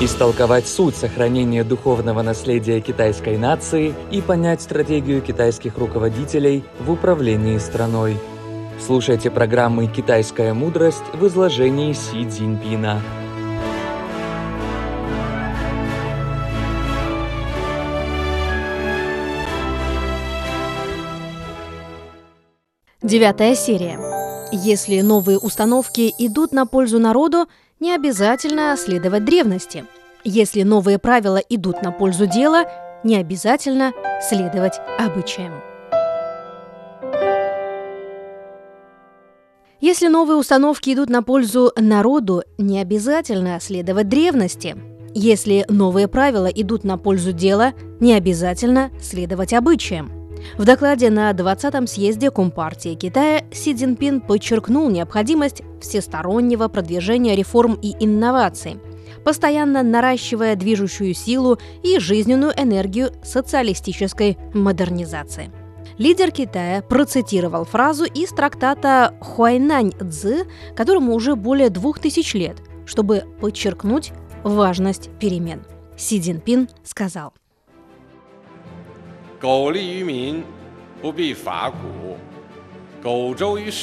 истолковать суть сохранения духовного наследия китайской нации и понять стратегию китайских руководителей в управлении страной. Слушайте программы «Китайская мудрость» в изложении Си Цзиньпина. Девятая серия. Если новые установки идут на пользу народу, не обязательно следовать древности. Если новые правила идут на пользу дела, не обязательно следовать обычаям. Если новые установки идут на пользу народу, не обязательно следовать древности. Если новые правила идут на пользу дела, не обязательно следовать обычаям. В докладе на 20-м съезде Компартии Китая Си Цзиньпин подчеркнул необходимость всестороннего продвижения реформ и инноваций, постоянно наращивая движущую силу и жизненную энергию социалистической модернизации. Лидер Китая процитировал фразу из трактата Хуайнань Цзы, которому уже более двух тысяч лет, чтобы подчеркнуть важность перемен. Си Цзиньпин сказал – 苟利于民，不必伐古；苟周于世，不必循俗。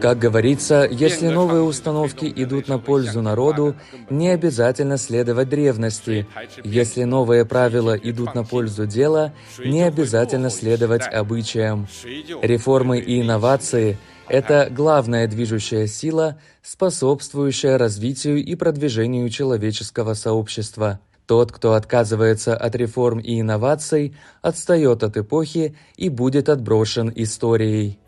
как говорится, если новые установки идут на пользу народу, не обязательно следовать древности. Если новые правила идут на пользу дела, не обязательно следовать обычаям. Реформы и инновации – это главная движущая сила, способствующая развитию и продвижению человеческого сообщества. Тот, кто отказывается от реформ и инноваций, отстает от эпохи и будет отброшен историей.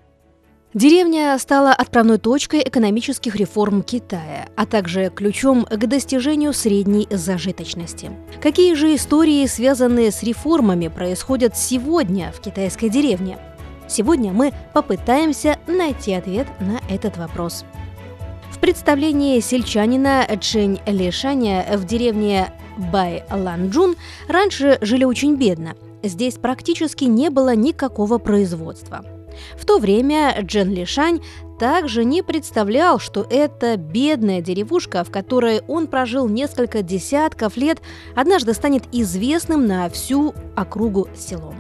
Деревня стала отправной точкой экономических реформ Китая, а также ключом к достижению средней зажиточности. Какие же истории, связанные с реформами, происходят сегодня в китайской деревне? Сегодня мы попытаемся найти ответ на этот вопрос. В представлении сельчанина Чэнь Лишаня в деревне Бай-Ланджун раньше жили очень бедно. Здесь практически не было никакого производства. В то время Джен Лишань также не представлял, что эта бедная деревушка, в которой он прожил несколько десятков лет, однажды станет известным на всю округу селом.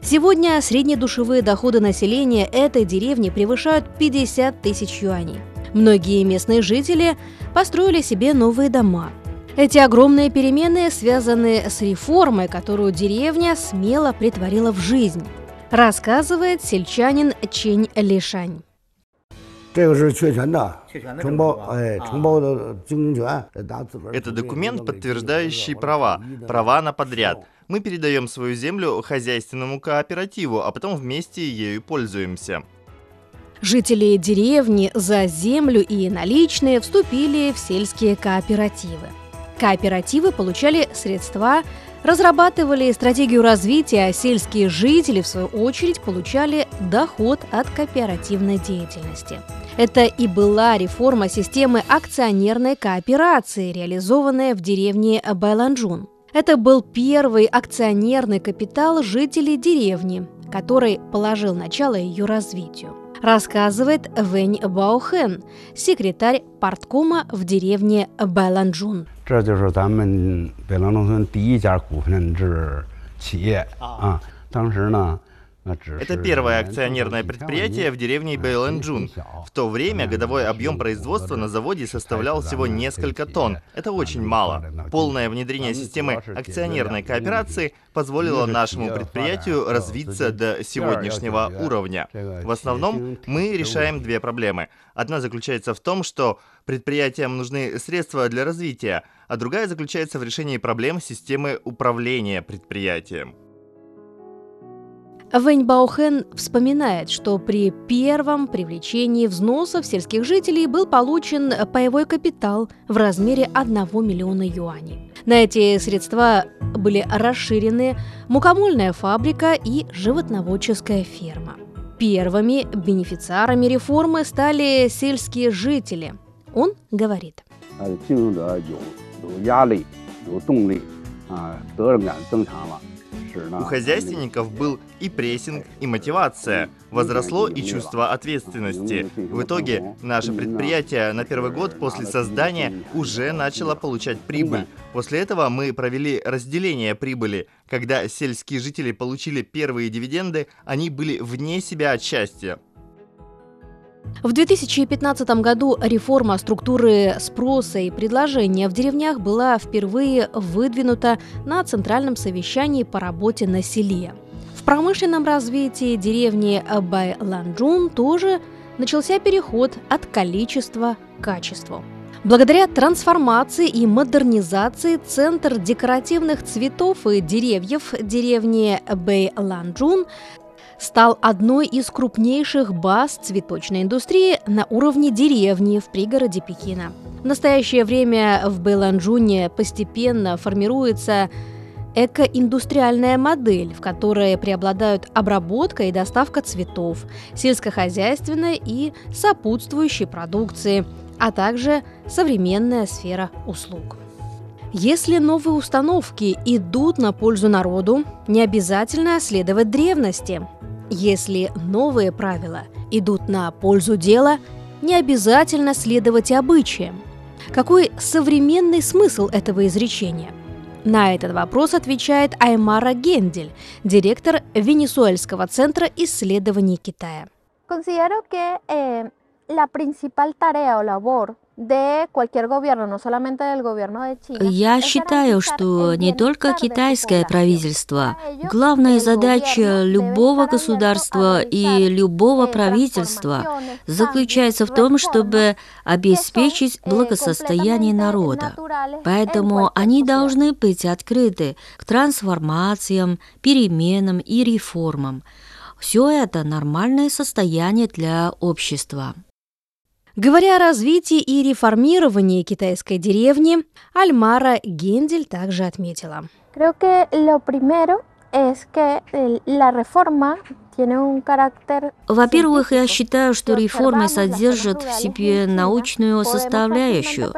Сегодня средние душевые доходы населения этой деревни превышают 50 тысяч юаней. Многие местные жители построили себе новые дома. Эти огромные перемены связаны с реформой, которую деревня смело притворила в жизнь, рассказывает сельчанин Чень Лишань. Это документ, подтверждающий права, права на подряд. Мы передаем свою землю хозяйственному кооперативу, а потом вместе ею пользуемся. Жители деревни за землю и наличные вступили в сельские кооперативы. Кооперативы получали средства, разрабатывали стратегию развития, а сельские жители, в свою очередь, получали доход от кооперативной деятельности. Это и была реформа системы акционерной кооперации, реализованная в деревне Байланджун. Это был первый акционерный капитал жителей деревни, который положил начало ее развитию рассказывает Вэнь Баохен, секретарь парткома в деревне Байланджун. 这 это первое акционерное предприятие в деревне Бэйлэнджун. В то время годовой объем производства на заводе составлял всего несколько тонн. Это очень мало. Полное внедрение системы акционерной кооперации позволило нашему предприятию развиться до сегодняшнего уровня. В основном мы решаем две проблемы. Одна заключается в том, что предприятиям нужны средства для развития, а другая заключается в решении проблем системы управления предприятием. Вэнь Баохен вспоминает, что при первом привлечении взносов сельских жителей был получен паевой капитал в размере 1 миллиона юаней. На эти средства были расширены мукомольная фабрика и животноводческая ферма. Первыми бенефициарами реформы стали сельские жители. Он говорит. 有压力、有动力，啊，责任感增强了。 У хозяйственников был и прессинг, и мотивация. Возросло и чувство ответственности. В итоге наше предприятие на первый год после создания уже начало получать прибыль. После этого мы провели разделение прибыли. Когда сельские жители получили первые дивиденды, они были вне себя от счастья. В 2015 году реформа структуры спроса и предложения в деревнях была впервые выдвинута на Центральном совещании по работе на селе. В промышленном развитии деревни Байланджун тоже начался переход от количества к качеству. Благодаря трансформации и модернизации Центр декоративных цветов и деревьев деревни Бэйланджун стал одной из крупнейших баз цветочной индустрии на уровне деревни в пригороде Пекина. В настоящее время в Бэйланджуне постепенно формируется экоиндустриальная модель, в которой преобладают обработка и доставка цветов, сельскохозяйственной и сопутствующей продукции, а также современная сфера услуг. Если новые установки идут на пользу народу, не обязательно следовать древности. Если новые правила идут на пользу дела, не обязательно следовать обычаям. Какой современный смысл этого изречения? На этот вопрос отвечает Аймара Гендель, директор Венесуэльского центра исследований Китая. Я считаю, что не только китайское правительство. Главная задача любого государства и любого правительства заключается в том, чтобы обеспечить благосостояние народа. Поэтому они должны быть открыты к трансформациям, переменам и реформам. Все это нормальное состояние для общества. Говоря о развитии и реформировании китайской деревни, Альмара Гендель также отметила. Creo que lo primero es que la reforma во-первых, я считаю, что реформы содержат в себе научную составляющую.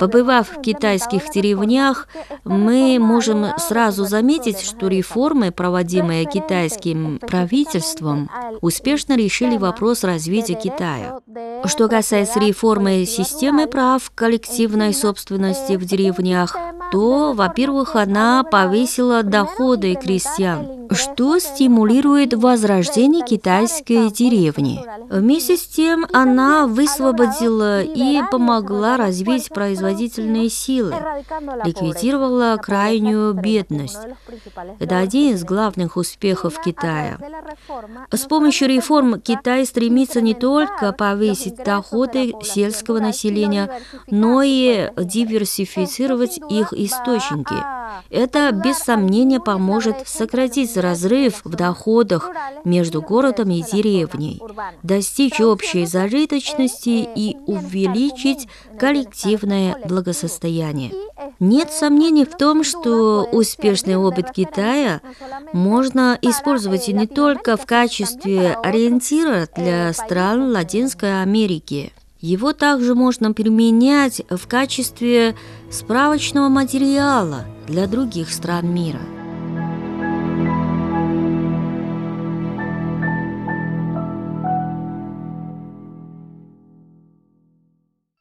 Побывав в китайских деревнях, мы можем сразу заметить, что реформы, проводимые китайским правительством, успешно решили вопрос развития Китая. Что касается реформы системы прав коллективной собственности в деревнях, то, во-первых, она повысила доходы крестьян, что стимулирует возрождение китайской деревни. Вместе с тем она высвободила и помогла развить производительные силы, ликвидировала крайнюю бедность. Это один из главных успехов Китая. С помощью реформ Китай стремится не только повысить доходы сельского населения, но и диверсифицировать их источники. Это без сомнения поможет сократить разрыв в доходах между городом и деревней, достичь общей зажиточности и увеличить коллективное благосостояние. Нет сомнений в том, что успешный опыт Китая можно использовать не только в качестве ориентира для стран Латинской Америки. Его также можно применять в качестве справочного материала для других стран мира.